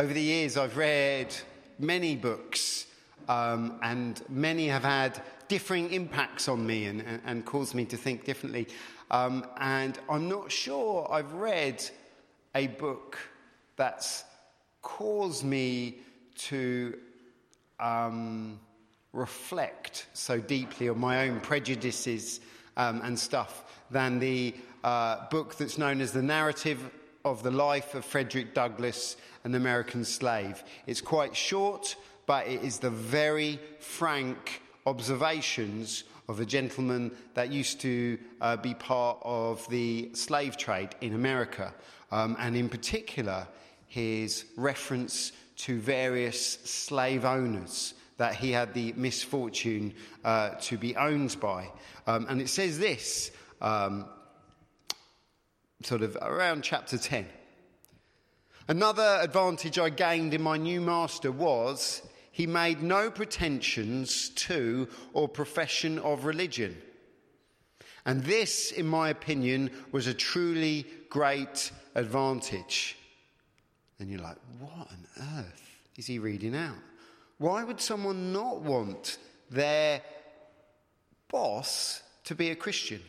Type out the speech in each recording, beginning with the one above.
Over the years, I've read many books, um, and many have had differing impacts on me and, and, and caused me to think differently. Um, and I'm not sure I've read a book that's caused me to um, reflect so deeply on my own prejudices um, and stuff than the uh, book that's known as The Narrative of the Life of Frederick Douglass, an American Slave. It's quite short, but it is the very frank observations of a gentleman that used to uh, be part of the slave trade in America, um, and in particular, his reference to various slave owners that he had the misfortune uh, to be owned by. Um, and it says this, um, sort of around chapter 10. Another advantage I gained in my new master was he made no pretensions to or profession of religion. And this, in my opinion, was a truly great advantage. And you're like, what on earth is he reading out? Why would someone not want their boss to be a Christian?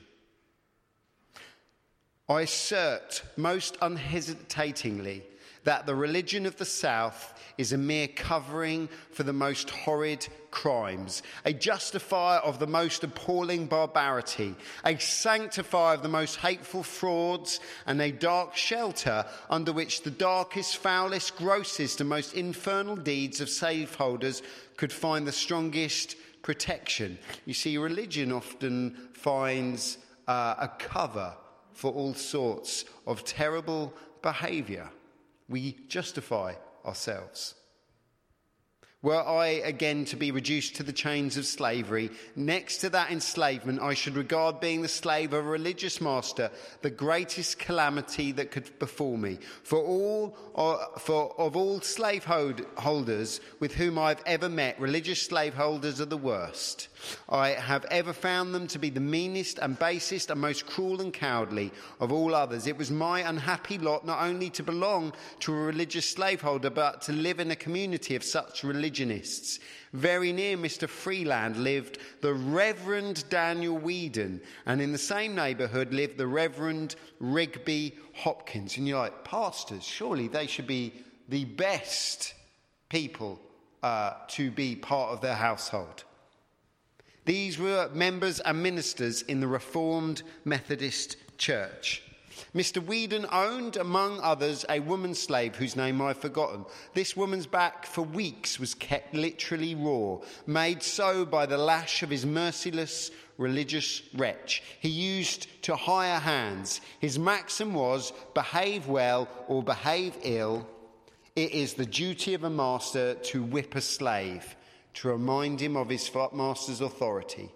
I assert most unhesitatingly that the religion of the South is a mere covering for the most horrid crimes, a justifier of the most appalling barbarity, a sanctifier of the most hateful frauds, and a dark shelter under which the darkest, foulest, grossest, and most infernal deeds of slaveholders could find the strongest protection. You see, religion often finds uh, a cover for all sorts of terrible behaviour we justify ourselves. Were I again to be reduced to the chains of slavery, next to that enslavement, I should regard being the slave of a religious master the greatest calamity that could befall me. For all, uh, for of all slaveholders with whom I have ever met, religious slaveholders are the worst. I have ever found them to be the meanest and basest and most cruel and cowardly of all others. It was my unhappy lot not only to belong to a religious slaveholder, but to live in a community of such religionists. Very near Mr. Freeland lived the Reverend Daniel Weeden, and in the same neighbourhood lived the Reverend Rigby Hopkins. And you're like, pastors, surely they should be the best people uh, to be part of their household. These were members and ministers in the Reformed Methodist Church. Mr. Weeden owned, among others, a woman slave whose name I've forgotten. This woman's back for weeks was kept literally raw, made so by the lash of his merciless religious wretch. He used to hire hands. His maxim was behave well or behave ill. It is the duty of a master to whip a slave to remind him of his master's authority.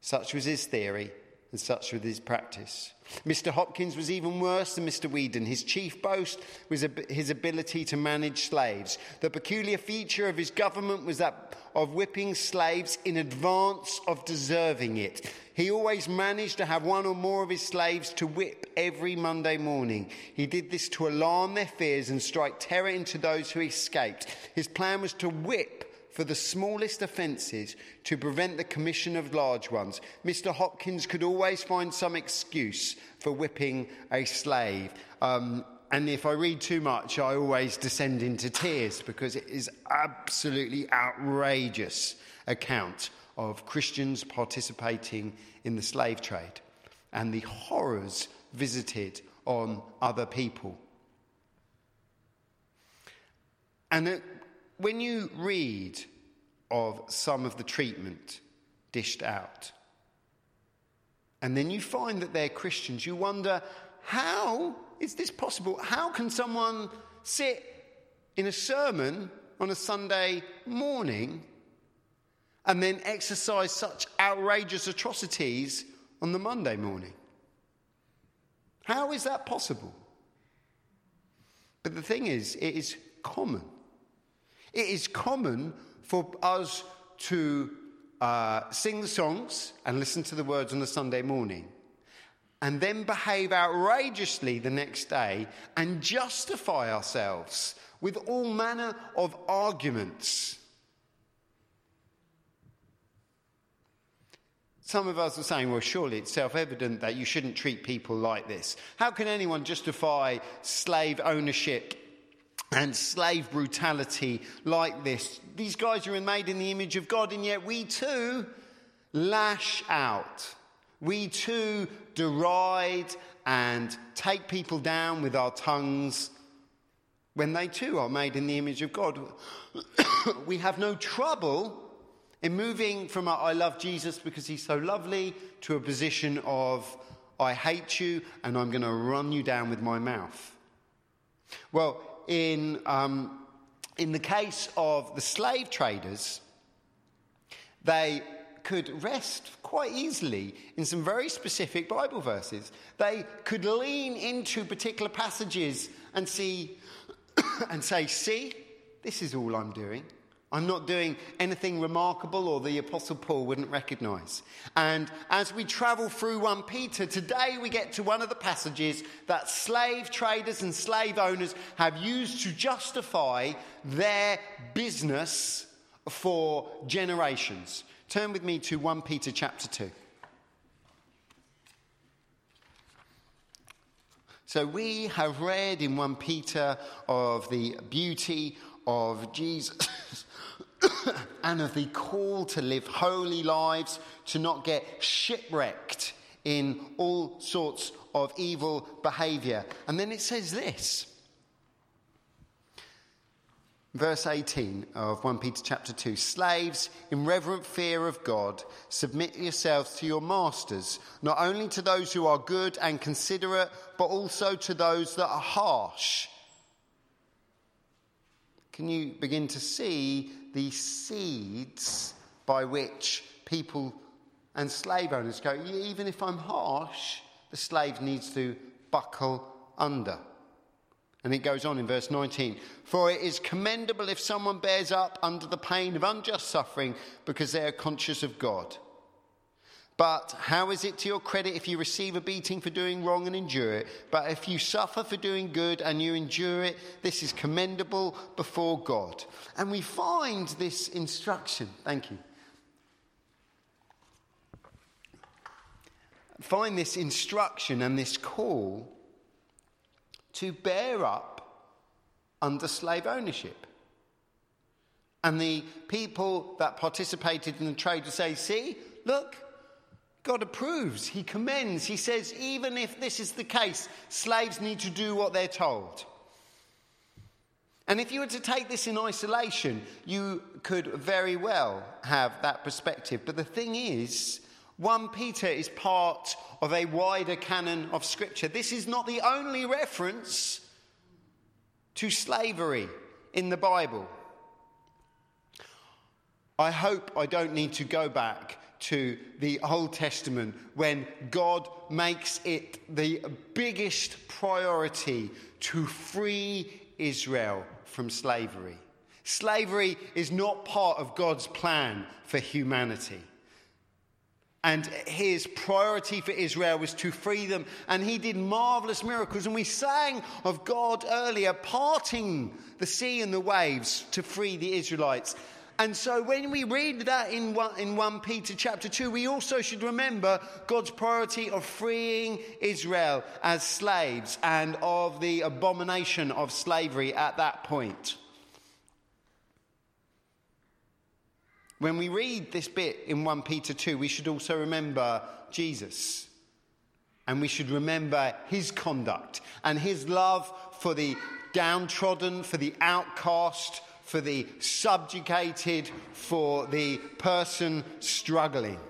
Such was his theory, and such was his practice. Mr. Hopkins was even worse than Mr. Weeden. His chief boast was his ability to manage slaves. The peculiar feature of his government was that of whipping slaves in advance of deserving it. He always managed to have one or more of his slaves to whip every Monday morning. He did this to alarm their fears and strike terror into those who escaped. His plan was to whip for the smallest offences to prevent the commission of large ones. Mr. Hopkins could always find some excuse for whipping a slave. Um, and if I read too much, I always descend into tears because it is absolutely outrageous account of Christians participating in the slave trade and the horrors visited on other people. And when you read of some of the treatment dished out, and then you find that they're Christians, you wonder, how is this possible? How can someone sit in a sermon on a Sunday morning and then exercise such outrageous atrocities on the Monday morning? How is that possible? But the thing is, it is common. It is common for us to uh, sing the songs and listen to the words on a Sunday morning, and then behave outrageously the next day and justify ourselves with all manner of arguments. Some of us are saying, well, surely it's self evident that you shouldn't treat people like this. How can anyone justify slave ownership and slave brutality like this? These guys are made in the image of God, and yet we too lash out. We too deride and take people down with our tongues when they too are made in the image of God. we have no trouble in moving from I love Jesus because he's so lovely to a position of I hate you and I'm going to run you down with my mouth. Well, in, um, in the case of the slave traders, they could rest quite easily in some very specific Bible verses. They could lean into particular passages and see and say, see, this is all I'm doing. I'm not doing anything remarkable or the Apostle Paul wouldn't recognize. And as we travel through 1 Peter, today we get to one of the passages that slave traders and slave owners have used to justify their business for generations. Turn with me to 1 Peter chapter 2. So we have read in 1 Peter of the beauty of Jesus and of the call to live holy lives, to not get shipwrecked in all sorts of evil behavior. And then it says this. Verse 18 of 1 Peter chapter 2 Slaves, in reverent fear of God, submit yourselves to your masters, not only to those who are good and considerate, but also to those that are harsh. Can you begin to see the seeds by which people and slave owners go, even if I'm harsh, the slave needs to buckle under. And it goes on in verse 19 For it is commendable if someone bears up under the pain of unjust suffering because they are conscious of God. But how is it to your credit if you receive a beating for doing wrong and endure it? But if you suffer for doing good and you endure it, this is commendable before God. And we find this instruction. Thank you. Find this instruction and this call to bear up under slave ownership. And the people that participated in the trade would say, See, look, God approves, He commends, He says, even if this is the case, slaves need to do what they're told. And if you were to take this in isolation, you could very well have that perspective. But the thing is, 1 Peter is part of a wider canon of Scripture. This is not the only reference to slavery in the Bible. I hope I don't need to go back to the Old Testament when God makes it the biggest priority to free Israel from slavery. Slavery is not part of God's plan for humanity. And his priority for Israel was to free them. And he did marvelous miracles. And we sang of God earlier parting the sea and the waves to free the Israelites. And so when we read that in 1, in 1 Peter chapter 2, we also should remember God's priority of freeing Israel as slaves and of the abomination of slavery at that point. When we read this bit in 1 Peter 2, we should also remember Jesus. And we should remember his conduct and his love for the downtrodden, for the outcast, for the subjugated, for the person struggling.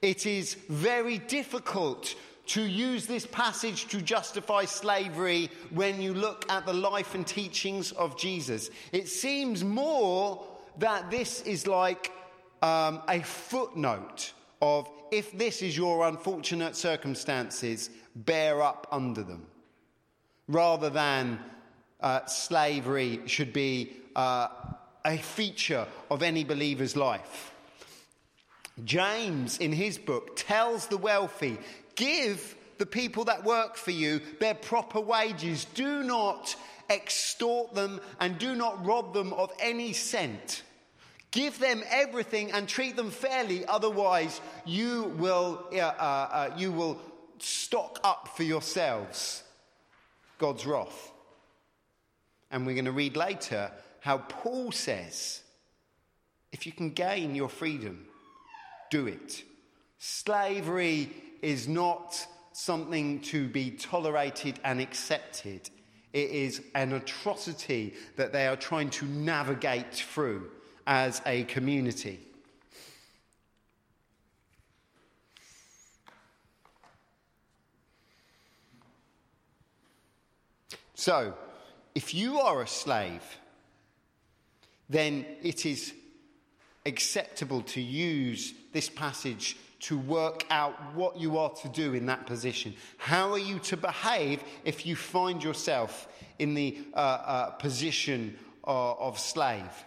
It is very difficult to use this passage to justify slavery when you look at the life and teachings of Jesus. It seems more that this is like um, a footnote of if this is your unfortunate circumstances, bear up under them, rather than uh, slavery should be uh, a feature of any believer's life. James, in his book, tells the wealthy give the people that work for you their proper wages. Do not extort them, and do not rob them of any cent. Give them everything and treat them fairly, otherwise, you will, uh, uh, you will stock up for yourselves God's wrath. And we're going to read later how Paul says if you can gain your freedom, do it. Slavery is not something to be tolerated and accepted. It is an atrocity that they are trying to navigate through as a community. So, if you are a slave, then it is acceptable to use this passage to work out what you are to do in that position. How are you to behave if you find yourself in the uh, uh, position of, of slave?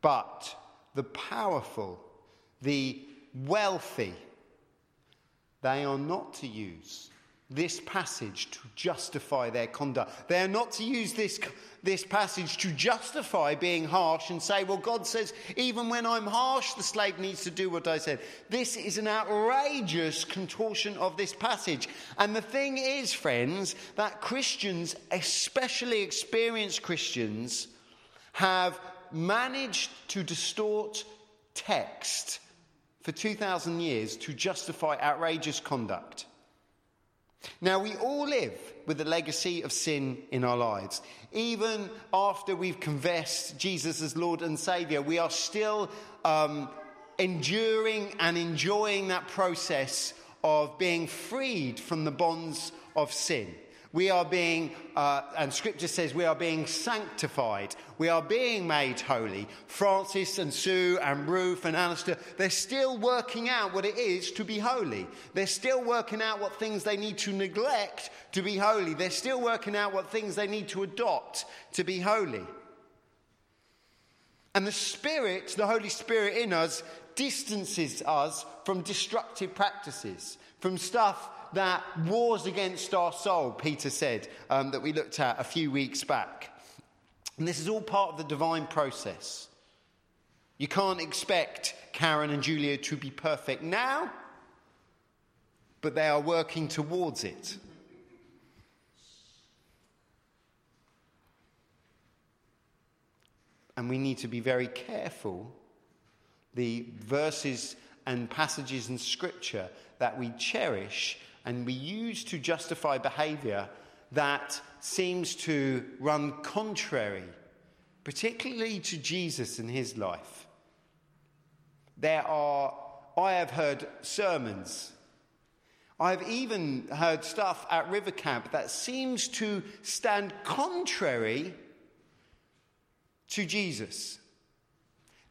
But the powerful, the wealthy, they are not to use this passage to justify their conduct. They are not to use this, this passage to justify being harsh and say, well, God says, even when I'm harsh, the slave needs to do what I said. This is an outrageous contortion of this passage. And the thing is, friends, that Christians, especially experienced Christians, have managed to distort text for 2,000 years to justify outrageous conduct. Now, we all live with the legacy of sin in our lives. Even after we've confessed Jesus as Lord and Saviour, we are still um, enduring and enjoying that process of being freed from the bonds of sin. We are being, uh, and scripture says we are being sanctified. We are being made holy. Francis and Sue and Ruth and Alistair, they're still working out what it is to be holy. They're still working out what things they need to neglect to be holy. They're still working out what things they need to adopt to be holy. And the Spirit, the Holy Spirit in us, distances us from destructive practices, from stuff that wars against our soul, Peter said, um, that we looked at a few weeks back. And this is all part of the divine process. You can't expect Karen and Julia to be perfect now, but they are working towards it. And we need to be very careful the verses and passages in Scripture that we cherish and we use to justify behavior that seems to run contrary, particularly to Jesus and his life. There are, I have heard sermons. I've even heard stuff at River Camp that seems to stand contrary to Jesus.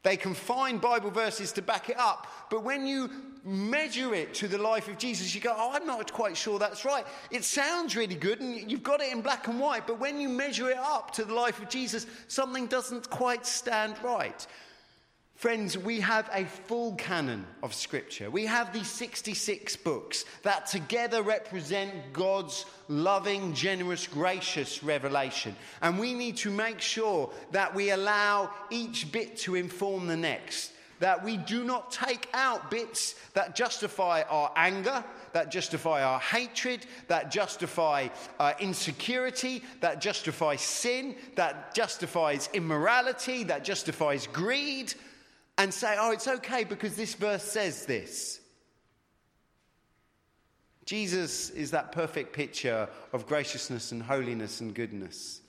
They can find Bible verses to back it up, but when you measure it to the life of Jesus, you go, Oh, I'm not quite sure that's right. It sounds really good and you've got it in black and white, but when you measure it up to the life of Jesus, something doesn't quite stand right. Friends, we have a full canon of Scripture. We have these 66 books that together represent God's loving, generous, gracious revelation. And we need to make sure that we allow each bit to inform the next. That we do not take out bits that justify our anger, that justify our hatred, that justify uh, insecurity, that justify sin, that justifies immorality, that justifies greed and say, oh, it's okay because this verse says this. Jesus is that perfect picture of graciousness and holiness and goodness.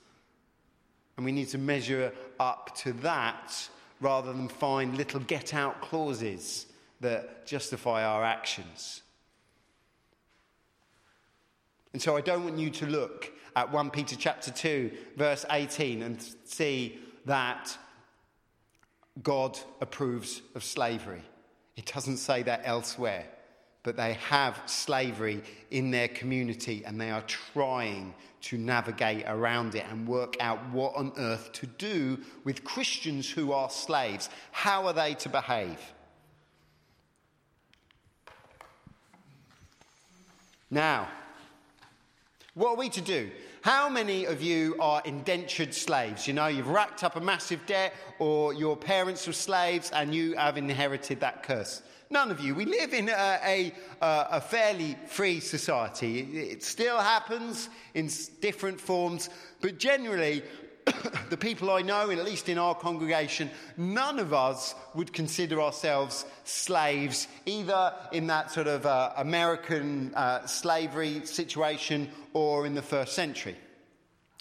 And we need to measure up to that rather than find little get out clauses that justify our actions. And so I don't want you to look at 1 Peter chapter 2 verse 18 and see that God approves of slavery. It doesn't say that elsewhere, but they have slavery in their community and they are trying to navigate around it and work out what on earth to do with Christians who are slaves. How are they to behave? Now, what are we to do? How many of you are indentured slaves? You know, you've racked up a massive debt, or your parents were slaves and you have inherited that curse. None of you. We live in a, a, a fairly free society. It still happens in different forms, but generally, the people I know, at least in our congregation, none of us would consider ourselves slaves, either in that sort of uh, American uh, slavery situation or in the first century.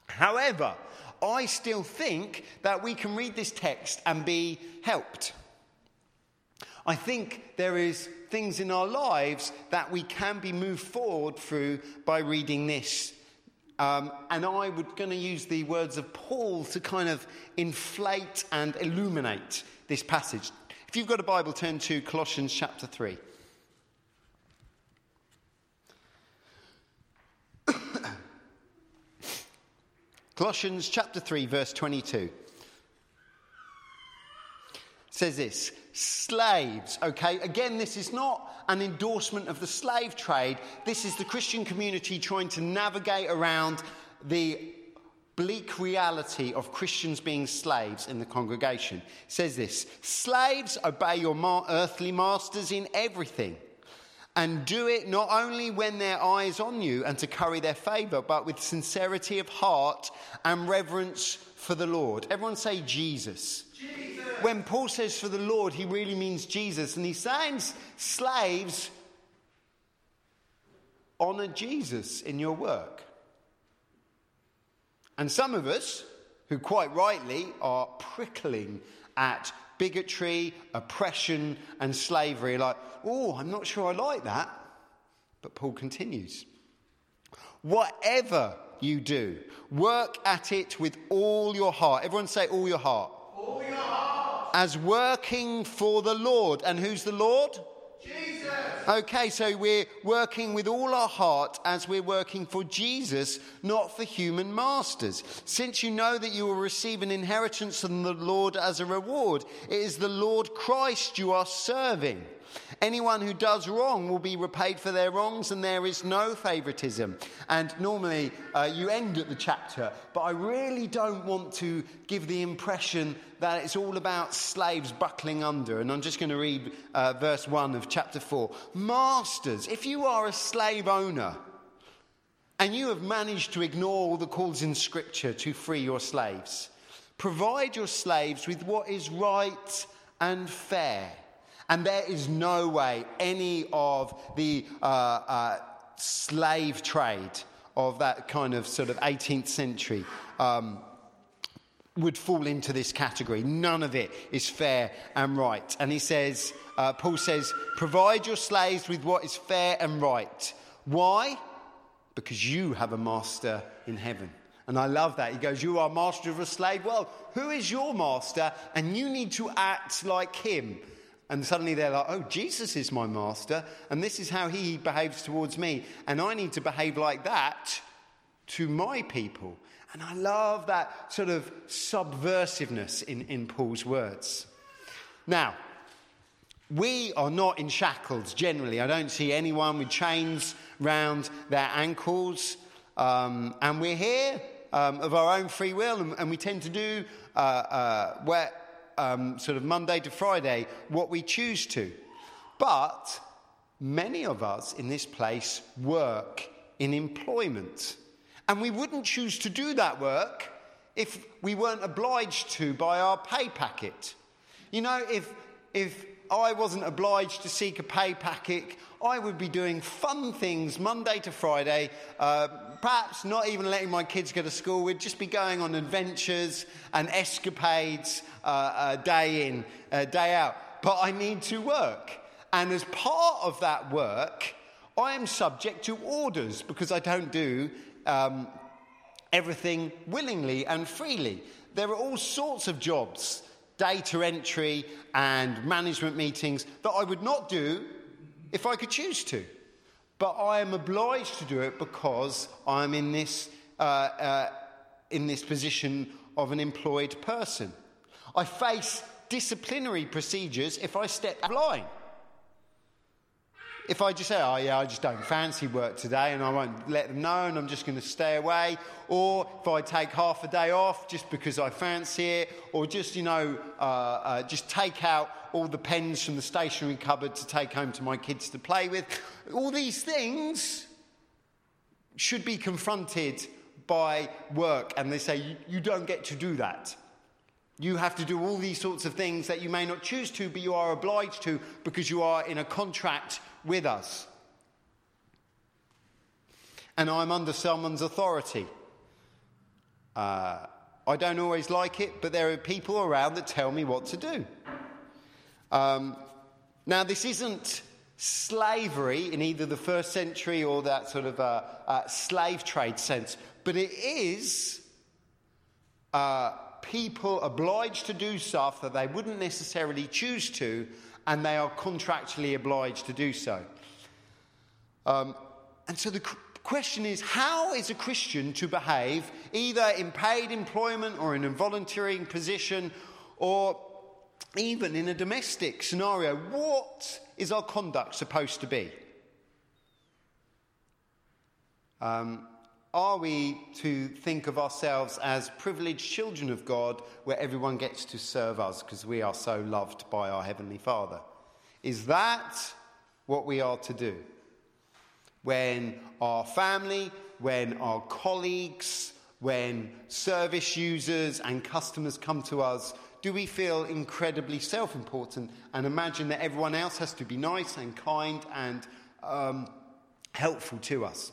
However, I still think that we can read this text and be helped. I think there is things in our lives that we can be moved forward through by reading this um, and I was going to use the words of Paul to kind of inflate and illuminate this passage. If you've got a Bible, turn to Colossians chapter 3. Colossians chapter 3, verse 22 says this slaves, okay? Again, this is not an endorsement of the slave trade. This is the Christian community trying to navigate around the bleak reality of Christians being slaves in the congregation. It says this Slaves, obey your ma- earthly masters in everything. And do it not only when their eye is on you and to curry their favour, but with sincerity of heart and reverence for the Lord. Everyone say Jesus. Jesus when Paul says for the Lord, he really means Jesus. And he's saying, slaves, honor Jesus in your work. And some of us, who quite rightly are prickling at bigotry, oppression, and slavery, like, oh, I'm not sure I like that. But Paul continues whatever you do, work at it with all your heart. Everyone say, all your heart. All your heart as working for the Lord. And who's the Lord? Jesus. Okay, so we're working with all our heart as we're working for Jesus, not for human masters. Since you know that you will receive an inheritance from the Lord as a reward, it is the Lord Christ you are serving. Anyone who does wrong will be repaid for their wrongs, and there is no favoritism. And normally uh, you end at the chapter, but I really don't want to give the impression that it's all about slaves buckling under. And I'm just going to read uh, verse 1 of chapter 4. Masters, if you are a slave owner, and you have managed to ignore all the calls in Scripture to free your slaves, provide your slaves with what is right and fair and there is no way any of the uh, uh, slave trade of that kind of sort of 18th century um, would fall into this category. None of it is fair and right. And he says, uh, Paul says, provide your slaves with what is fair and right. Why? Because you have a master in heaven. And I love that. He goes, You are master of a slave. Well, who is your master? And you need to act like him. And suddenly they're like, oh, Jesus is my master, and this is how he behaves towards me. And I need to behave like that to my people. And I love that sort of subversiveness in, in Paul's words. Now, we are not in shackles generally. I don't see anyone with chains round their ankles. Um, and we're here um, of our own free will, and, and we tend to do uh, uh, where um, sort of Monday to Friday what we choose to. But many of us in this place work in employment. And we wouldn't choose to do that work if we weren't obliged to by our pay packet. You know, if, if I wasn't obliged to seek a pay packet, I would be doing fun things Monday to Friday, uh, perhaps not even letting my kids go to school. We'd just be going on adventures and escapades uh, uh, day in, uh, day out. But I need to work. And as part of that work, I am subject to orders because I don't do um, everything willingly and freely. There are all sorts of jobs, data entry and management meetings, that I would not do if I could choose to. But I am obliged to do it because I'm in this, uh, uh, in this position of an employed person. I face disciplinary procedures if I step out of line. If I just say, oh, yeah, I just don't fancy work today and I won't let them know and I'm just going to stay away, or if I take half a day off just because I fancy it, or just, you know, uh, uh, just take out all the pens from the stationery cupboard to take home to my kids to play with, all these things should be confronted by work and they say, you, you don't get to do that. You have to do all these sorts of things that you may not choose to, but you are obliged to because you are in a contract with us. And I'm under someone's authority. Uh, I don't always like it, but there are people around that tell me what to do. Um, now, this isn't slavery in either the first century or that sort of uh, uh, slave trade sense, but it is uh, people obliged to do stuff that they wouldn't necessarily choose to and they are contractually obliged to do so. Um, and so the question is how is a Christian to behave, either in paid employment or in a volunteering position or even in a domestic scenario? What is our conduct supposed to be? Um, are we to think of ourselves as privileged children of God where everyone gets to serve us because we are so loved by our Heavenly Father? Is that what we are to do? When our family, when our colleagues, when service users and customers come to us, do we feel incredibly self important and imagine that everyone else has to be nice and kind and um, helpful to us?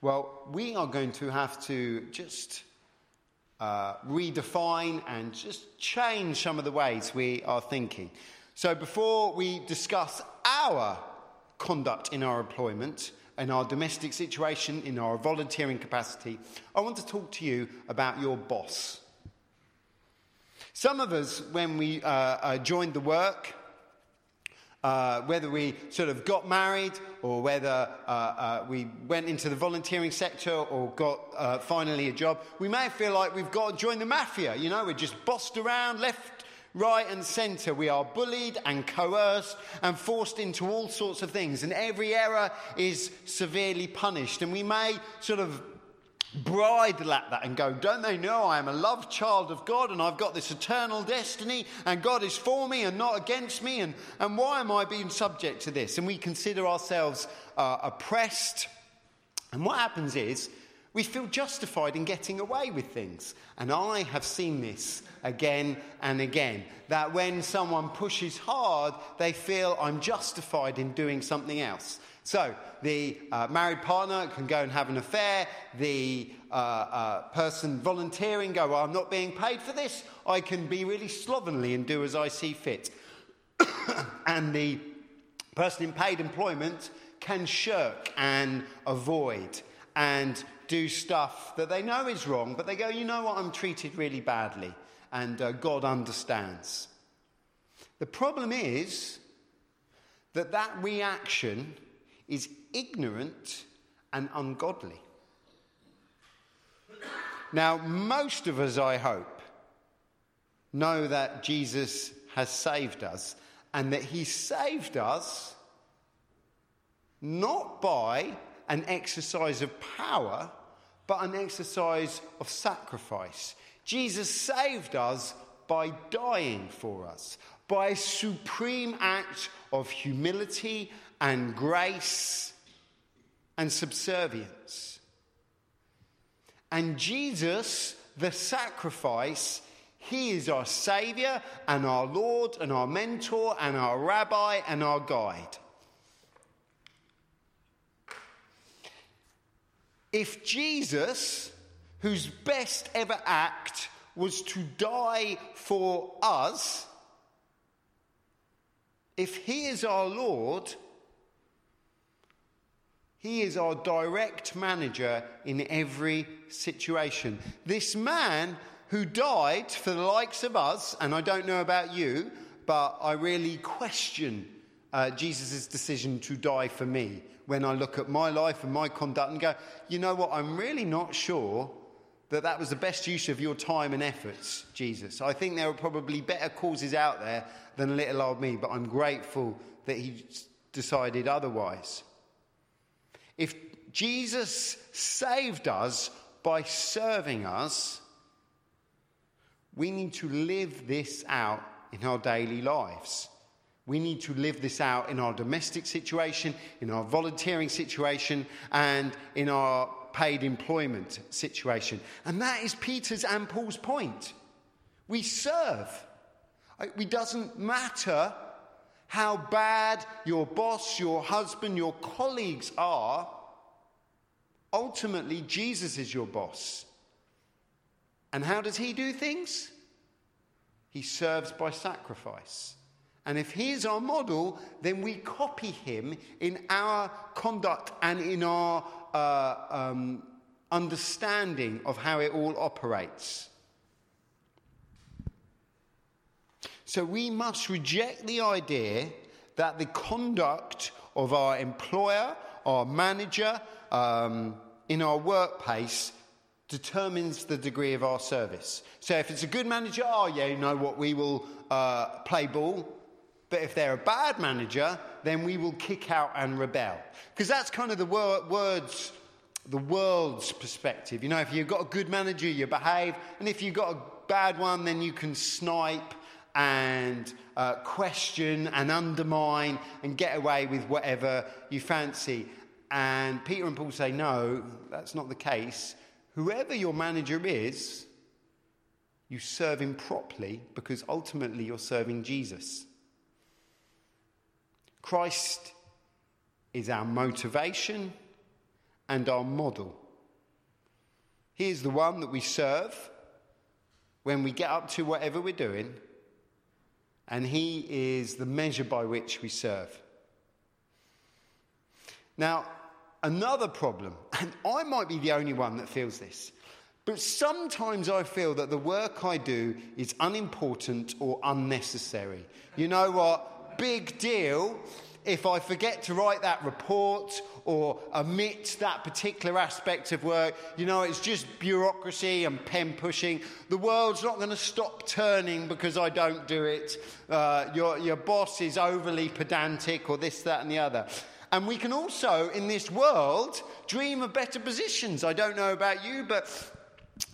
Well, we are going to have to just uh, redefine and just change some of the ways we are thinking. So, before we discuss our conduct in our employment, in our domestic situation, in our volunteering capacity, I want to talk to you about your boss. Some of us, when we uh, uh, joined the work, uh, whether we sort of got married or whether uh, uh, we went into the volunteering sector or got uh, finally a job, we may feel like we've got to join the mafia. You know, we're just bossed around left, right, and centre. We are bullied and coerced and forced into all sorts of things, and every error is severely punished. And we may sort of bridle at that and go, Don't they know I am a loved child of God and I've got this eternal destiny and God is for me and not against me? And, and why am I being subject to this? And we consider ourselves uh, oppressed. And what happens is we feel justified in getting away with things. And I have seen this again and again that when someone pushes hard, they feel I'm justified in doing something else. So the uh, married partner can go and have an affair. The uh, uh, person volunteering go, well, I'm not being paid for this. I can be really slovenly and do as I see fit. and the person in paid employment can shirk and avoid and do stuff that they know is wrong, but they go, you know what, I'm treated really badly, and uh, God understands. The problem is that that reaction is ignorant and ungodly. Now, most of us, I hope, know that Jesus has saved us and that he saved us not by an exercise of power, but an exercise of sacrifice. Jesus saved us by dying for us, by a supreme act of humility and grace and subservience. And Jesus, the sacrifice, he is our Savior and our Lord and our mentor and our rabbi and our guide. If Jesus, whose best ever act was to die for us, if he is our Lord, he is our direct manager in every situation. This man who died for the likes of us, and I don't know about you, but I really question uh, Jesus' decision to die for me when I look at my life and my conduct and go, you know what, I'm really not sure that that was the best use of your time and efforts, Jesus. I think there are probably better causes out there than little old me, but I'm grateful that he decided otherwise. If Jesus saved us by serving us, we need to live this out in our daily lives. We need to live this out in our domestic situation, in our volunteering situation, and in our paid employment situation. And that is Peter's and Paul's point. We serve. It doesn't matter how bad your boss, your husband, your colleagues are. Ultimately, Jesus is your boss. And how does he do things? He serves by sacrifice. And if he is our model, then we copy him in our conduct and in our uh, um, understanding of how it all operates. So we must reject the idea that the conduct of our employer, our manager, um, in our workplace determines the degree of our service. So if it's a good manager, oh yeah, you know what, we will uh, play ball. But if they're a bad manager, then we will kick out and rebel. Because that's kind of the wor- words, the world's perspective. You know, if you've got a good manager, you behave. And if you've got a bad one, then you can snipe and uh, question and undermine and get away with whatever you fancy. And Peter and Paul say, no, that's not the case. Whoever your manager is, you serve him properly because ultimately you're serving Jesus. Christ is our motivation and our model. He is the one that we serve when we get up to whatever we're doing, and He is the measure by which we serve. Now, another problem, and I might be the only one that feels this, but sometimes I feel that the work I do is unimportant or unnecessary. You know what? Big deal if I forget to write that report or omit that particular aspect of work. You know, it's just bureaucracy and pen pushing. The world's not going to stop turning because I don't do it. Uh, your, your boss is overly pedantic or this, that, and the other. And we can also, in this world, dream of better positions. I don't know about you, but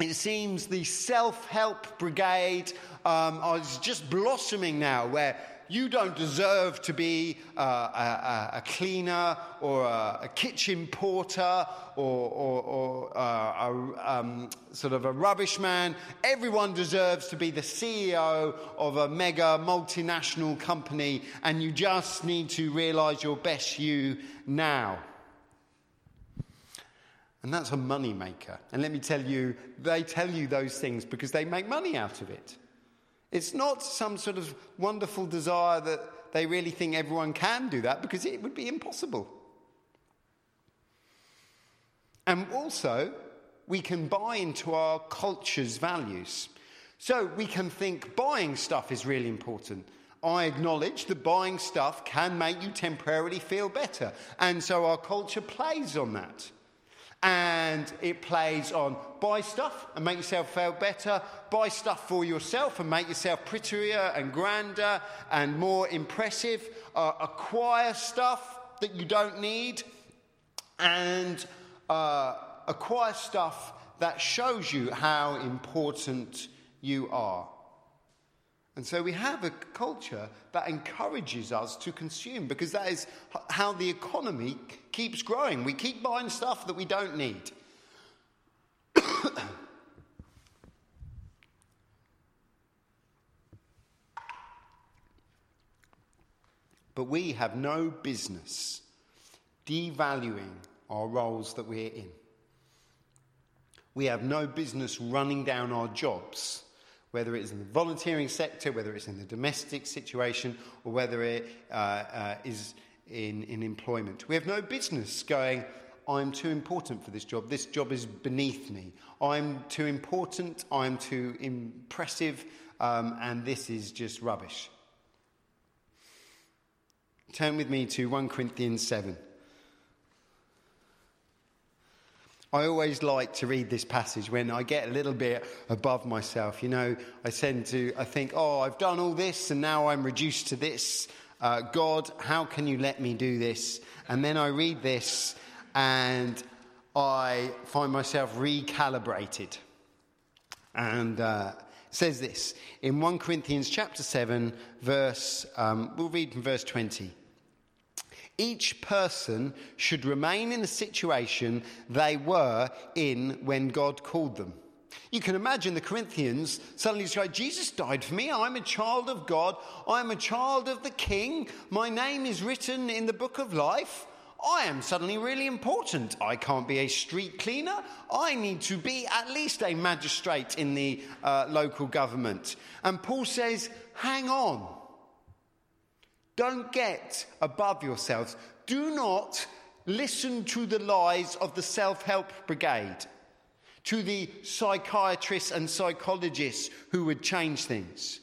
it seems the self help brigade um, is just blossoming now, where you don't deserve to be uh, a, a, cleaner or a, a kitchen porter or, or, or uh, a, um, sort of a rubbish man. Everyone deserves to be the CEO of a mega multinational company, and you just need to realize your best you now. And that's a money maker. And let me tell you, they tell you those things because they make money out of it. It's not some sort of wonderful desire that they really think everyone can do that because it would be impossible. And also, we can buy into our culture's values. So we can think buying stuff is really important. I acknowledge that buying stuff can make you temporarily feel better. And so our culture plays on that and it plays on. Buy stuff and make yourself feel better, buy stuff for yourself and make yourself prettier and grander and more impressive, uh, acquire stuff that you don't need, and uh, acquire stuff that shows you how important you are. And so we have a culture that encourages us to consume because that is how the economy keeps growing. We keep buying stuff that we don't need. but we have no business devaluing our roles that we're in. We have no business running down our jobs whether it is in the volunteering sector, whether it's in the domestic situation, or whether it uh, uh, is in, in employment. We have no business going, I'm too important for this job, this job is beneath me, I'm too important, I'm too impressive, um, and this is just rubbish. Turn with me to 1 Corinthians 7. I always like to read this passage when I get a little bit above myself. You know, I tend to, I think, oh, I've done all this and now I'm reduced to this. Uh, God, how can you let me do this? And then I read this and I find myself recalibrated. And uh, says this in 1 Corinthians chapter 7, verse, um, we'll read from verse 20. Each person should remain in the situation they were in when God called them. You can imagine the Corinthians suddenly say, Jesus died for me. I'm a child of God. I'm a child of the King. My name is written in the book of life. I am suddenly really important. I can't be a street cleaner. I need to be at least a magistrate in the uh, local government. And Paul says, hang on. Don't get above yourselves. Do not listen to the lies of the self help brigade, to the psychiatrists and psychologists who would change things.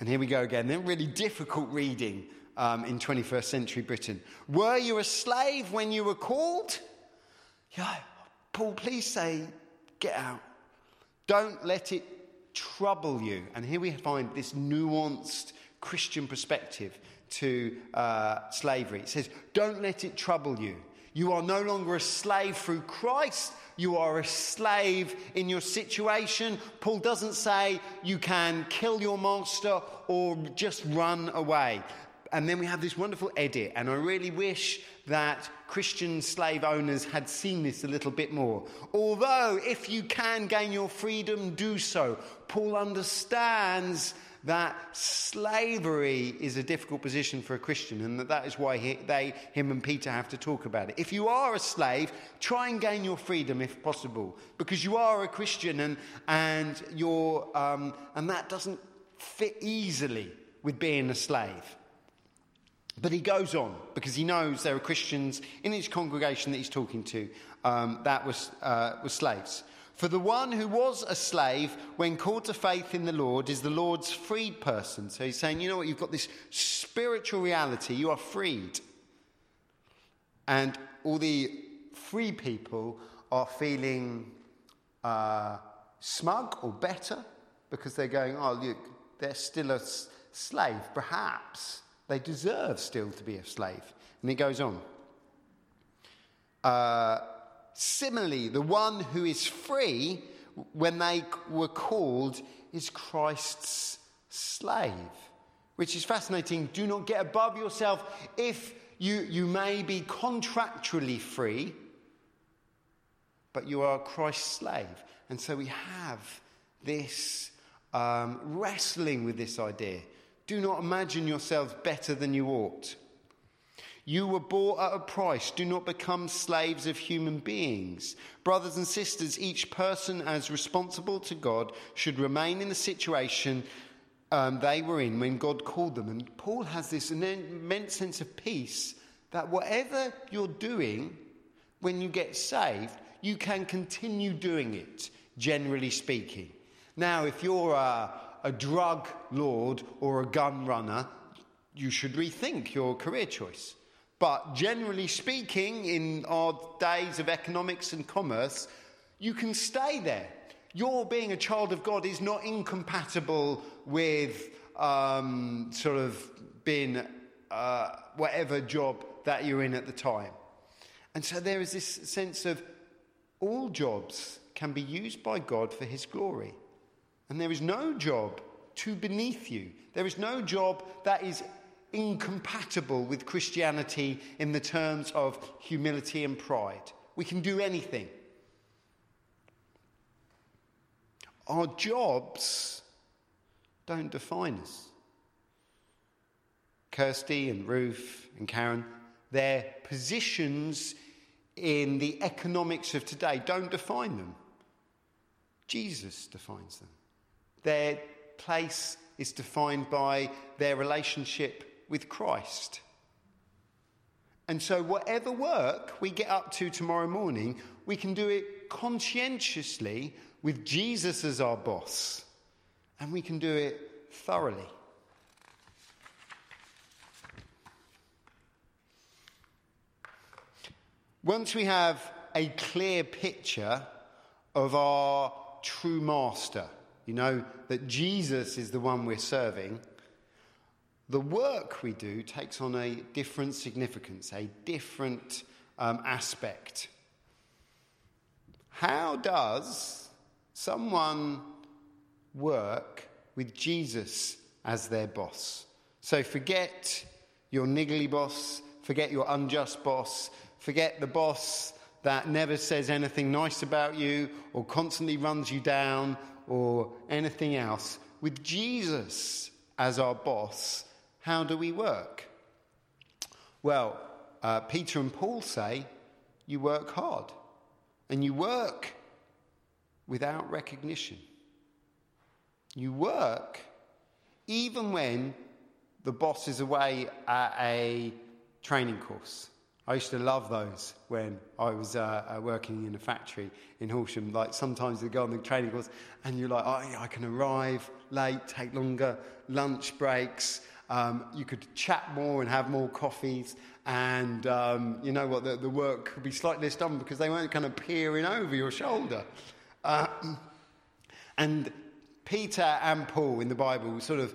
And here we go again. They're really difficult reading um, in 21st century Britain. Were you a slave when you were called? Yeah, Paul, please say, get out. Don't let it trouble you. And here we find this nuanced Christian perspective to uh, slavery. It says, Don't let it trouble you. You are no longer a slave through Christ. You are a slave in your situation. Paul doesn't say you can kill your master or just run away. And then we have this wonderful edit, and I really wish that Christian slave owners had seen this a little bit more. Although, if you can gain your freedom, do so. Paul understands that slavery is a difficult position for a Christian, and that that is why he, they, him and Peter have to talk about it. If you are a slave, try and gain your freedom if possible, because you are a Christian, and and you're, um, and that doesn't fit easily with being a slave. But he goes on because he knows there are Christians in his congregation that he's talking to um, that was, uh, was slaves. For the one who was a slave, when called to faith in the Lord, is the Lord's freed person. So he's saying, you know what, you've got this spiritual reality, you are freed. And all the free people are feeling uh, smug or better because they're going, oh, look, they're still a slave. Perhaps they deserve still to be a slave. And he goes on. Uh, Similarly, the one who is free when they were called is Christ's slave, which is fascinating. Do not get above yourself if you, you may be contractually free, but you are Christ's slave. And so we have this um, wrestling with this idea. Do not imagine yourselves better than you ought. You were bought at a price. Do not become slaves of human beings. Brothers and sisters, each person as responsible to God should remain in the situation um, they were in when God called them. And Paul has this immense sense of peace that whatever you're doing when you get saved, you can continue doing it, generally speaking. Now, if you're a, a drug lord or a gun runner, you should rethink your career choice. But generally speaking, in our days of economics and commerce, you can stay there. Your being a child of God is not incompatible with um, sort of being uh, whatever job that you're in at the time. And so there is this sense of all jobs can be used by God for his glory. And there is no job too beneath you. There is no job that is incompatible with Christianity in the terms of humility and pride. We can do anything. Our jobs don't define us. Kirsty and Ruth and Karen, their positions in the economics of today don't define them. Jesus defines them. Their place is defined by their relationship with Christ. And so, whatever work we get up to tomorrow morning, we can do it conscientiously with Jesus as our boss. And we can do it thoroughly. Once we have a clear picture of our true master. You know, that Jesus is the one we're serving. The work we do takes on a different significance, a different um, aspect. How does someone work with Jesus as their boss? So forget your niggly boss, forget your unjust boss, forget the boss that never says anything nice about you or constantly runs you down or anything else. With Jesus as our boss, how do we work? Well, uh, Peter and Paul say you work hard and you work without recognition. You work even when the boss is away at a training course. I used to love those when I was uh, uh, working in a factory in Horsham. Like sometimes they go on the training course and you're like, oh, yeah, I can arrive late, take longer lunch breaks. Um, you could chat more and have more coffees. And um, you know what? The, the, work could be slightly less done because they weren't kind of peering over your shoulder. Uh, and Peter and Paul in the Bible sort of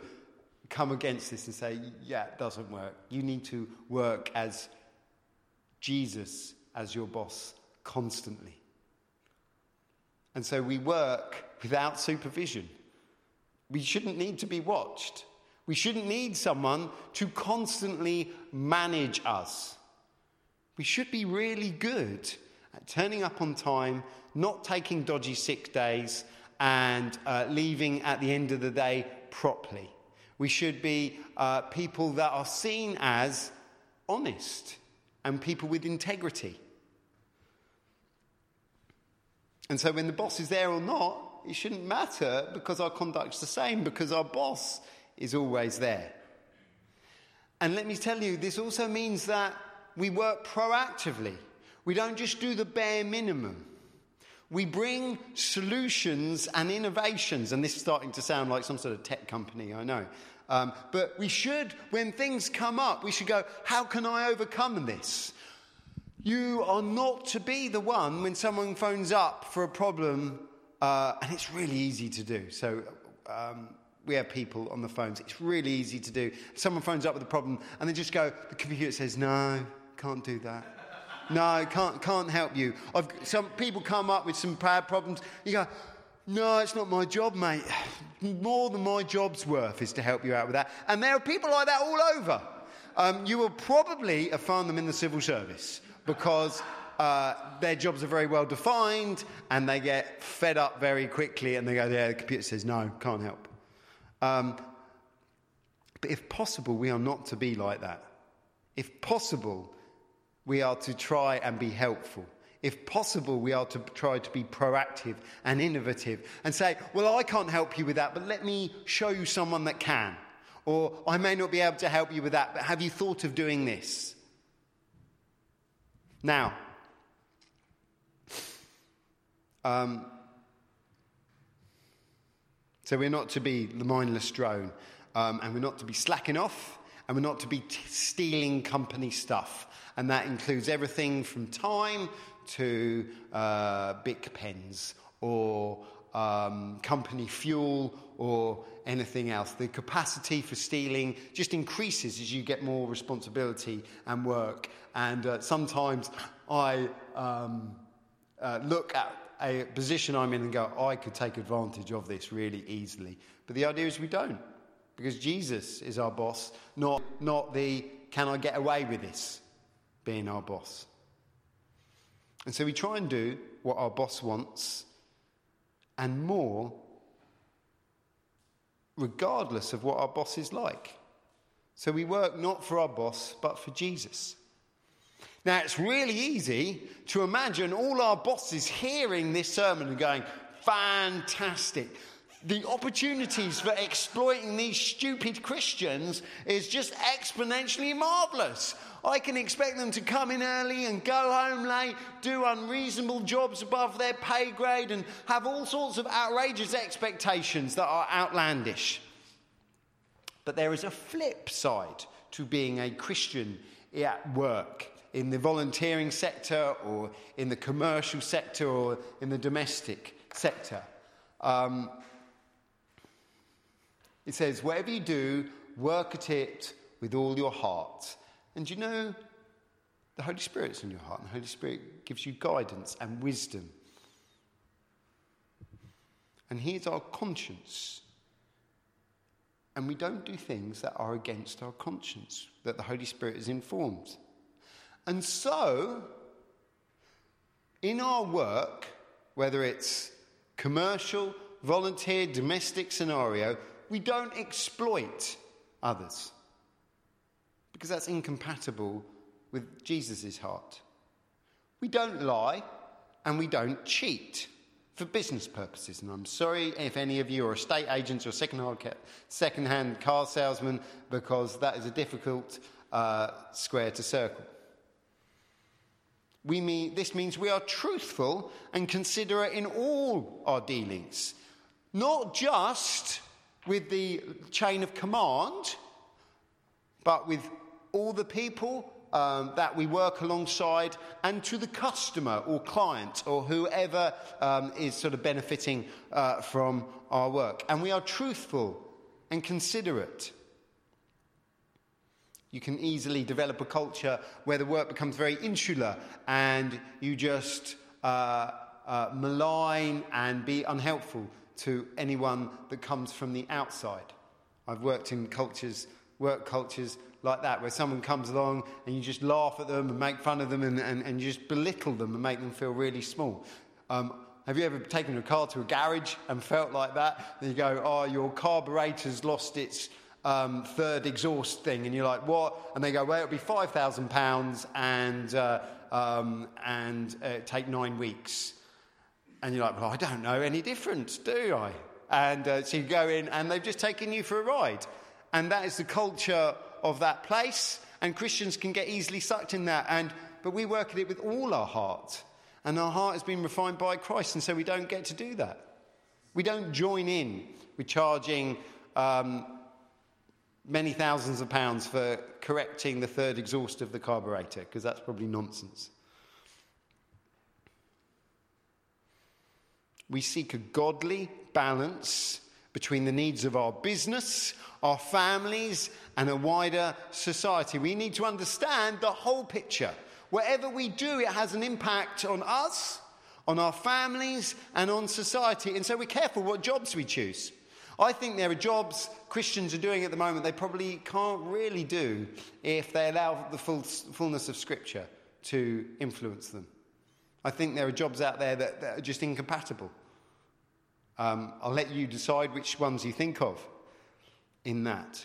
come against this and say, yeah, it doesn't work. You need to work as Jesus as your boss constantly. And so we work without supervision. We shouldn't need to be watched. We shouldn't need someone to constantly manage us. We should be really good at turning up on time, not taking dodgy sick days, and uh, leaving at the end of the day properly. We should be uh, people that are seen as honest and people with integrity. And so when the boss is there or not, it shouldn't matter because our conduct's the same, because our boss is always there. And let me tell you, this also means that we work proactively. We don't just do the bare minimum. We bring solutions and innovations, and this is starting to sound like some sort of tech company, I know. Um, but we should, when things come up, we should go, how can I overcome this? You are not to be the one when someone phones up for a problem, uh, and it's really easy to do. So um, we have people on the phones. It's really easy to do. Someone phones up with a problem, and they just go, the computer says, no, can't do that. No, can't, can't help you. I've, some people come up with some bad problems. You go, no, it's not my job, mate. More than my job's worth is to help you out with that. And there are people like that all over. Um, you will probably find them in the civil service because uh, their jobs are very well defined and they get fed up very quickly and they go, yeah, the computer says, no, can't help. Um, but if possible, we are not to be like that. If possible, we are to try and be helpful. If possible, we are to try to be proactive and innovative and say, Well, I can't help you with that, but let me show you someone that can. Or I may not be able to help you with that, but have you thought of doing this? Now, um, so we're not to be the mindless drone, um, and we're not to be slacking off, and we're not to be t- stealing company stuff. And that includes everything from time to uh, Bic pens or um, company fuel or anything else. The capacity for stealing just increases as you get more responsibility and work. And uh, sometimes I um, uh, look at a position I'm in and go, I could take advantage of this really easily. But the idea is we don't, because Jesus is our boss, not, not the can I get away with this being our boss. And so we try and do what our boss wants and more, regardless of what our boss is like. So we work not for our boss, but for Jesus. Now, it's really easy to imagine all our bosses hearing this sermon and going, fantastic. The opportunities for exploiting these stupid Christians is just exponentially marvelous. I can expect them to come in early and go home late, do unreasonable jobs above their pay grade, and have all sorts of outrageous expectations that are outlandish. But there is a flip side to being a Christian at work in the volunteering sector or in the commercial sector or in the domestic sector. Um, it says, whatever you do, work at it with all your heart. And you know, the Holy Spirit's in your heart, and the Holy Spirit gives you guidance and wisdom. And He's our conscience. And we don't do things that are against our conscience, that the Holy Spirit is informed. And so, in our work, whether it's commercial, volunteer, domestic scenario, we don't exploit others because that's incompatible with Jesus' heart. We don't lie and we don't cheat for business purposes. And I'm sorry if any of you are estate agents or second-hand car salesmen because that is a difficult uh, square to circle. We mean, this means we are truthful and considerate in all our dealings, not just with the chain of command, but with all the people um, that we work alongside and to the customer or client or whoever um, is sort of benefiting uh, from our work. And we are truthful and considerate you can easily develop a culture where the work becomes very insular and you just uh, uh, malign and be unhelpful to anyone that comes from the outside. I've worked in cultures, work cultures like that, where someone comes along and you just laugh at them and make fun of them and, and, and you just belittle them and make them feel really small. Um, have you ever taken a car to a garage and felt like that? And you go, oh, your carburetor's lost its um, third exhaust thing, and you're like, what? And they go, well, it'll be £5,000 and, uh, um, and uh, take nine weeks. And you're like, well, I don't know any difference, do I? And uh, so you go in, and they've just taken you for a ride. And that is the culture of that place, and Christians can get easily sucked in that. And, but we work at it with all our heart. And our heart has been refined by Christ, and so we don't get to do that. We don't join in with charging um, many thousands of pounds for correcting the third exhaust of the carburetor, because that's probably nonsense. We seek a godly balance between the needs of our business, our families, and a wider society. We need to understand the whole picture. Whatever we do, it has an impact on us, on our families, and on society. And so we're careful what jobs we choose. I think there are jobs Christians are doing at the moment they probably can't really do if they allow the full, fullness of Scripture to influence them. I think there are jobs out there that, that are just incompatible. Um, I'll let you decide which ones you think of in that.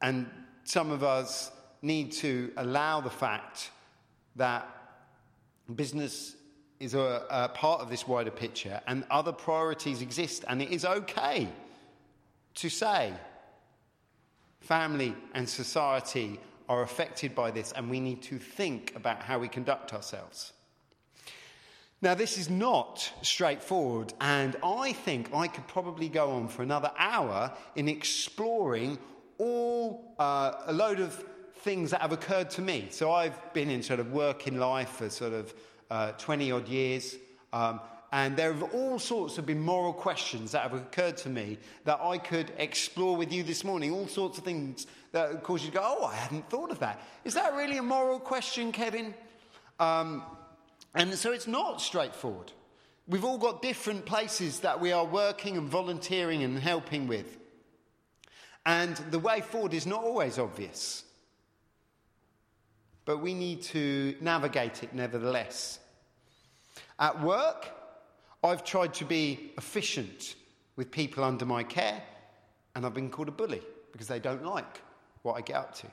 And some of us need to allow the fact that business is a, a part of this wider picture, and other priorities exist, and it is okay to say family and society are affected by this, and we need to think about how we conduct ourselves. Now, this is not straightforward, and I think I could probably go on for another hour in exploring all uh, a load of things that have occurred to me. So, I've been in sort of working life for sort of uh, 20 odd years. Um, and there have all sorts of been moral questions that have occurred to me that I could explore with you this morning. All sorts of things that cause you to go, oh, I hadn't thought of that. Is that really a moral question, Kevin? Um, and so it's not straightforward. We've all got different places that we are working and volunteering and helping with. And the way forward is not always obvious. But we need to navigate it nevertheless. At work, I've tried to be efficient with people under my care, and I've been called a bully because they don't like what I get up to.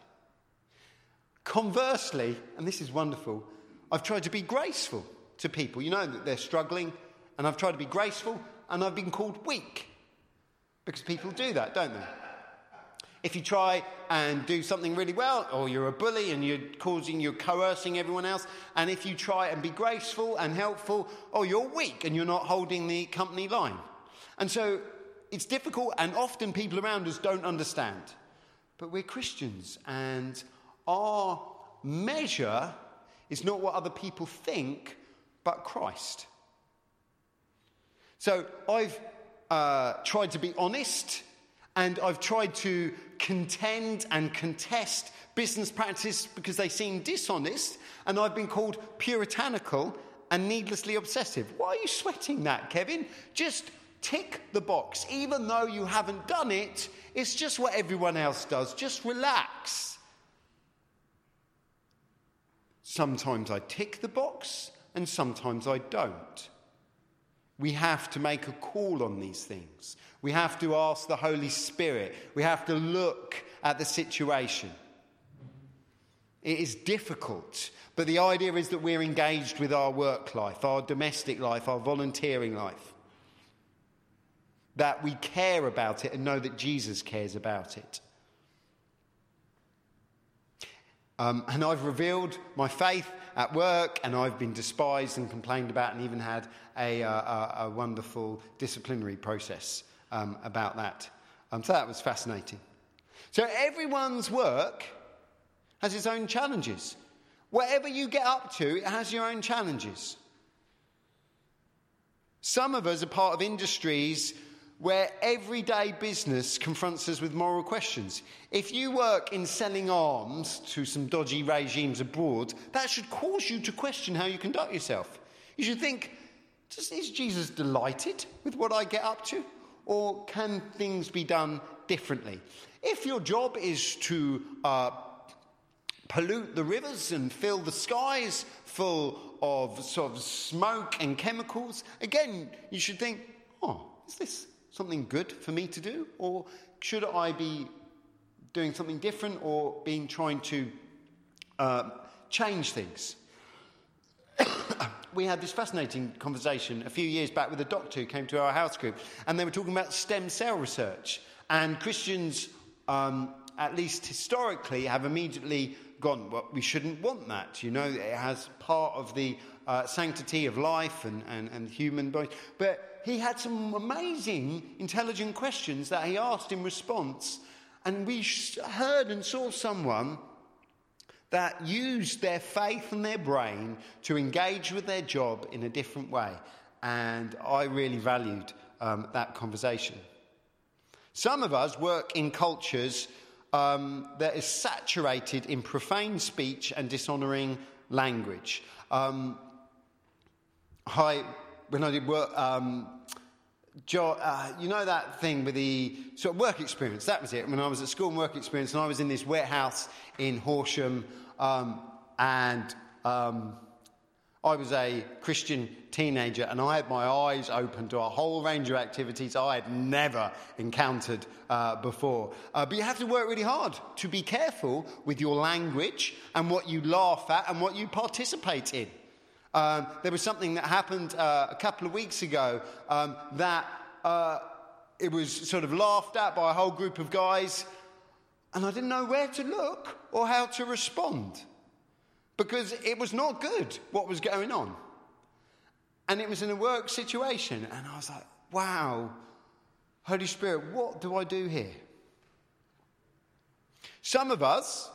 Conversely, and this is wonderful, I've tried to be graceful to people. You know that they're struggling, and I've tried to be graceful, and I've been called weak because people do that, don't they? If you try and do something really well, or you're a bully and you're causing, you're coercing everyone else, and if you try and be graceful and helpful, oh, you're weak and you're not holding the company line. And so it's difficult, and often people around us don't understand. But we're Christians, and our measure is not what other people think, but Christ. So I've uh, tried to be honest and I've tried to contend and contest business practices because they seem dishonest, and I've been called puritanical and needlessly obsessive. Why are you sweating that, Kevin? Just tick the box. Even though you haven't done it, it's just what everyone else does. Just relax. Sometimes I tick the box, and sometimes I don't. We have to make a call on these things. We have to ask the Holy Spirit. We have to look at the situation. It is difficult, but the idea is that we're engaged with our work life, our domestic life, our volunteering life. That we care about it and know that Jesus cares about it. Um, and I've revealed my faith at work, and I've been despised and complained about, and even had a, uh, a, a wonderful disciplinary process um, about that. Um, so that was fascinating. So everyone's work has its own challenges. Whatever you get up to, it has your own challenges. Some of us are part of industries where everyday business confronts us with moral questions. If you work in selling arms to some dodgy regimes abroad, that should cause you to question how you conduct yourself. You should think, is Jesus delighted with what I get up to? Or can things be done differently? If your job is to uh, pollute the rivers and fill the skies full of sort of smoke and chemicals, again, you should think, oh, is this something good for me to do? Or should I be doing something different or being trying to uh, change things? We had this fascinating conversation a few years back with a doctor who came to our house group, and they were talking about stem cell research. And Christians, um, at least historically, have immediately gone, well, we shouldn't want that. You know, it has part of the uh, sanctity of life and, and, and human body. But he had some amazing, intelligent questions that he asked in response. And we heard and saw someone that used their faith and their brain to engage with their job in a different way. And I really valued um, that conversation. Some of us work in cultures um, that is saturated in profane speech and dishonouring language. Um, I when I did work, um, uh, you know that thing with the sort of work experience? That was it. When I was at school and work experience, and I was in this warehouse in Horsham, um, and um, I was a Christian teenager, and I had my eyes open to a whole range of activities I had never encountered uh, before. Uh, but you have to work really hard to be careful with your language and what you laugh at and what you participate in. Um, there was something that happened uh, a couple of weeks ago um, that uh, it was sort of laughed at by a whole group of guys, and I didn't know where to look or how to respond because it was not good what was going on. And it was in a work situation, and I was like, wow, Holy Spirit, what do I do here? Some of us,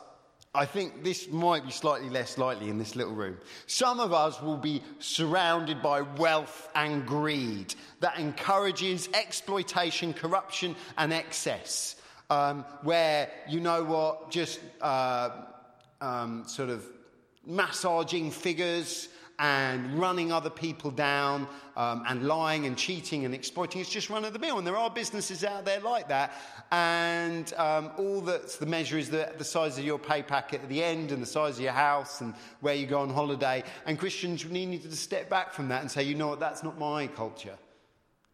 I think this might be slightly less likely in this little room. Some of us will be surrounded by wealth and greed that encourages exploitation, corruption, and excess. Um, where, you know what, just uh, um, sort of massaging figures and running other people down um, and lying and cheating and exploiting. It's just run of the mill. And there are businesses out there like that. And um, all that's the measure is the, the size of your pay packet at the end and the size of your house and where you go on holiday. And Christians need to step back from that and say, you know what, that's not my culture.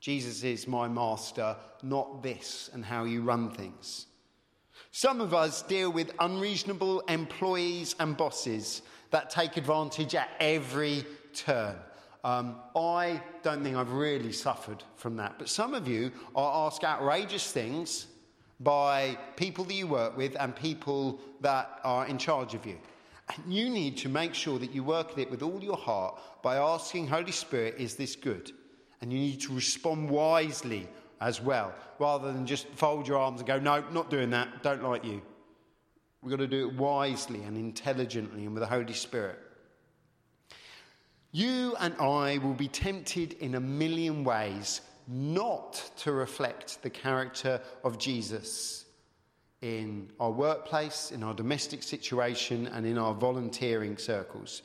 Jesus is my master, not this and how you run things. Some of us deal with unreasonable employees and bosses that take advantage at every turn. Um, I don't think I've really suffered from that. But some of you are asked outrageous things by people that you work with and people that are in charge of you. And you need to make sure that you work at it with all your heart by asking, Holy Spirit, is this good? And you need to respond wisely as well, rather than just fold your arms and go, no, not doing that, don't like you. We've got to do it wisely and intelligently and with the Holy Spirit. You and I will be tempted in a million ways not to reflect the character of Jesus in our workplace, in our domestic situation, and in our volunteering circles.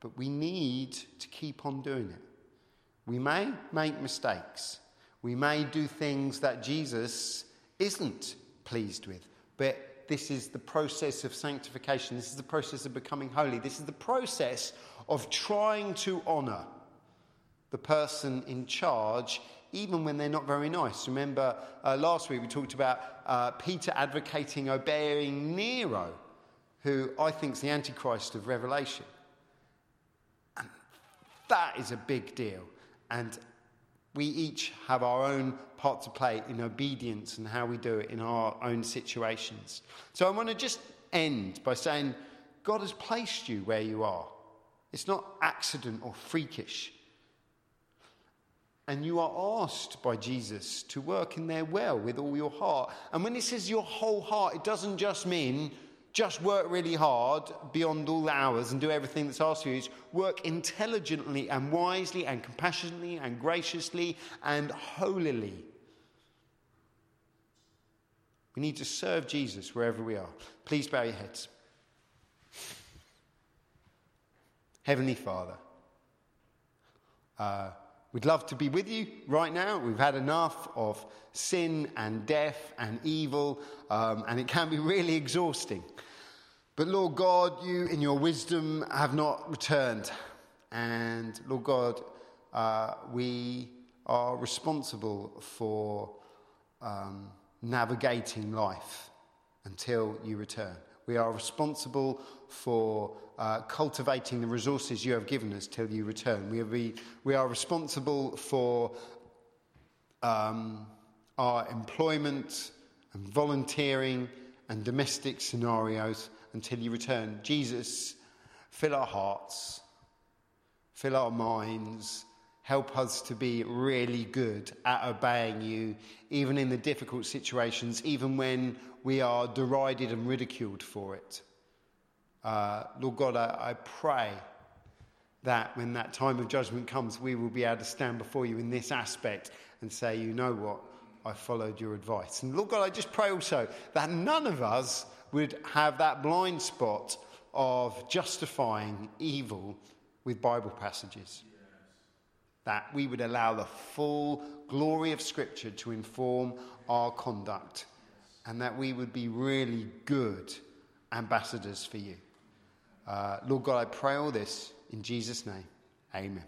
But we need to keep on doing it. We may make mistakes. We may do things that Jesus isn't pleased with. But this is the process of sanctification. This is the process of becoming holy. This is the process of trying to honour the person in charge, even when they're not very nice. Remember, uh, last week we talked about uh, Peter advocating obeying Nero, who I think is the Antichrist of Revelation. And that is a big deal. And we each have our own part to play in obedience and how we do it in our own situations. So I want to just end by saying God has placed you where you are. It's not accident or freakish. And you are asked by Jesus to work in their well with all your heart. And when it says your whole heart, it doesn't just mean just work really hard beyond all the hours and do everything that's asked of you. It's work intelligently and wisely and compassionately and graciously and holily. We need to serve Jesus wherever we are. Please bow your heads. Heavenly Father, uh, we'd love to be with you right now. We've had enough of sin and death and evil, um, and it can be really exhausting. But Lord God, you in your wisdom have not returned. And Lord God, uh, we are responsible for um, navigating life until you return. We are responsible for uh, cultivating the resources you have given us till you return. We are, we, we are responsible for um, our employment and volunteering and domestic scenarios until you return. Jesus, fill our hearts, fill our minds, help us to be really good at obeying you, even in the difficult situations, even when we are derided and ridiculed for it. Uh, Lord God, I, I pray that when that time of judgment comes, we will be able to stand before you in this aspect and say, you know what, I followed your advice. And Lord God, I just pray also that none of us would have that blind spot of justifying evil with Bible passages. That we would allow the full glory of Scripture to inform our conduct, and that we would be really good ambassadors for you. Uh, Lord God, I pray all this in Jesus' name. Amen.